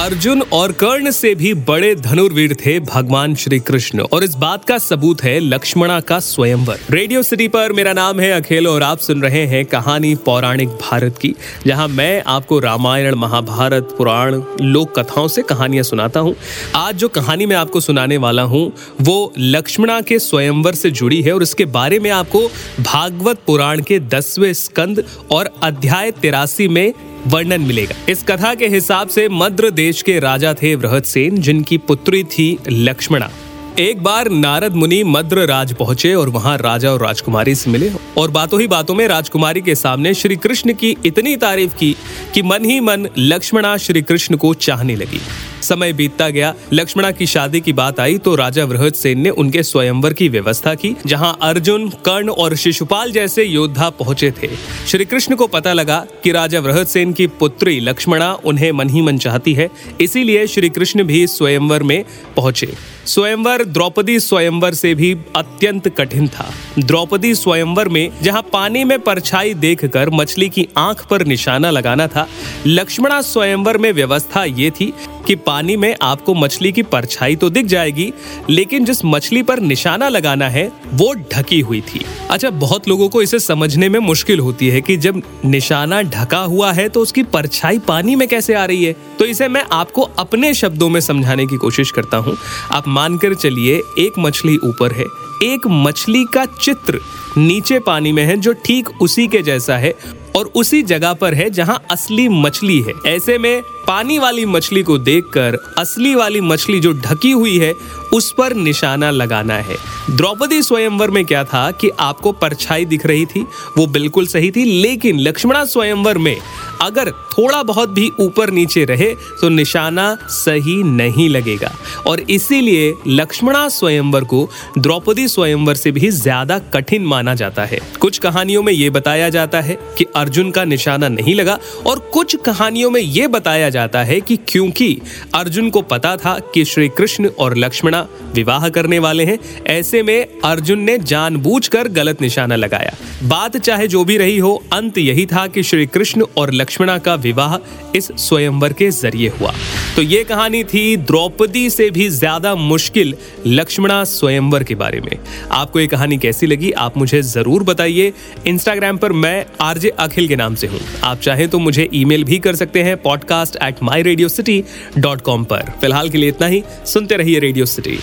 अर्जुन और कर्ण से भी बड़े धनुर्वीर थे भगवान श्री कृष्ण और इस बात का सबूत है लक्ष्मणा का स्वयंवर। रेडियो सिटी पर मेरा नाम है अखिल और आप सुन रहे हैं कहानी पौराणिक भारत की, जहाँ मैं आपको रामायण, महाभारत, पुराण, लोक कथाओं से कहानियाँ सुनाता हूँ। आज जो कहानी मैं आपको सुनाने वाला हूँ, वो लक्ष्मणा के स्वयंवर से जुड़ी है और इसके बारे में आपको भागवत पुराण के दसवें स्कंद और अध्याय तिरासी में वर्णन मिलेगा। इस कथा के हिसाब से मद्र देश के राजा थे सेन जिनकी पुत्री थी लक्ष्मणा। एक बार नारद मुनि मद्र राज पहुँचे और वहाँ राजा और राजकुमारी से मिले और बातों ही बातों में राजकुमारी के सामने श्री कृष्ण की इतनी तारीफ़ की कि मन ही मन लक्ष्मणा श्री कृष्ण को चाहने लगी। समय बीतता गया। लक्ष्मणा की शादी की बात आई तो राजा वृहद सेन ने उनके स्वयंवर की व्यवस्था की, जहाँ अर्जुन, कर्ण और शिशुपाल जैसे योद्धा पहुँचे थे। श्री कृष्ण को पता लगा कि राजा वृहद सेन की पुत्री लक्ष्मणा उन्हें मन ही मन चाहती है, इसीलिए श्री कृष्ण भी स्वयंवर में पहुँचे। स्वयंवर द्रौपदी स्वयंवर से भी अत्यंत कठिन था। द्रौपदी स्वयंवर में, जहाँ पानी में परछाई देखकर मछली की आँख पर निशाना लगाना था, लक्ष्मणा स्वयंवर में व्यवस्था ये थी कि पानी में आपको मछली की परछाई तो दिख जाएगी, लेकिन जिस मछली पर निशाना लगाना है, वो ढकी हुई थी। अच्छा बहुत लोगों को इसे समझने में मुश्किल होती है कि जब निशाना ढका हुआ है तो उसकी परछाई पानी में कैसे आ रही है? तो इसे मैं आपको अपने शब्दों में समझाने की कोशिश करता हूँ। आप मानकर चलिए, एक मछली ऊपर है एक मछली का चित्र नीचे पानी में है जो ठीक उसी के जैसा है और उसी जगह पर है जहाँ असली मछली है। ऐसे में पानी वाली मछली को देखकर, असली वाली मछली जो ढकी हुई है, उस पर निशाना लगाना है। द्रौपदी स्वयंवर में क्या था कि आपको परछाई दिख रही थी, वो बिल्कुल सही थी, लेकिन लक्ष्मणा स्वयंवर में अगर थोड़ा बहुत भी ऊपर नीचे रहे तो निशाना सही नहीं लगेगा। और इसीलिए लक्ष्मणा स्वयंवर को द्रौपदी स्वयंवर से भी ज़्यादा कठिन माना जाता है। कुछ कहानियों में ये बताया जाता है कि अर्जुन का निशाना नहीं लगा, और कुछ कहानियों में ये बताया जाता है कि क्योंकि अर्जुन को पता था कि श्री कृष्ण और लक्ष्मणा विवाह करने वाले हैं, ऐसे में अर्जुन ने जानबूझकर गलत निशाना लगाया। बात चाहे जो भी रही हो, अंत यही था कि श्री कृष्ण और लक्ष्मणा का विवाह इस स्वयंवर के ज़रिए हुआ। तो ये कहानी थी द्रौपदी से भी ज़्यादा मुश्किल लक्ष्मणा स्वयंवर के बारे में। आपको ये कहानी कैसी लगी, आप मुझे ज़रूर बताइए। इंस्टाग्राम पर मैं आरजे अखिल के नाम से हूँ। आप चाहें तो मुझे ईमेल भी कर सकते हैं podcast at my radio city dot com पर। फ़िलहाल के लिए इतना ही, सुनते रहिए रेडियो सिटी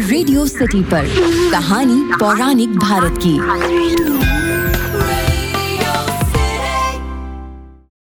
रेडियो सिटी पर कहानी पौराणिक भारत की।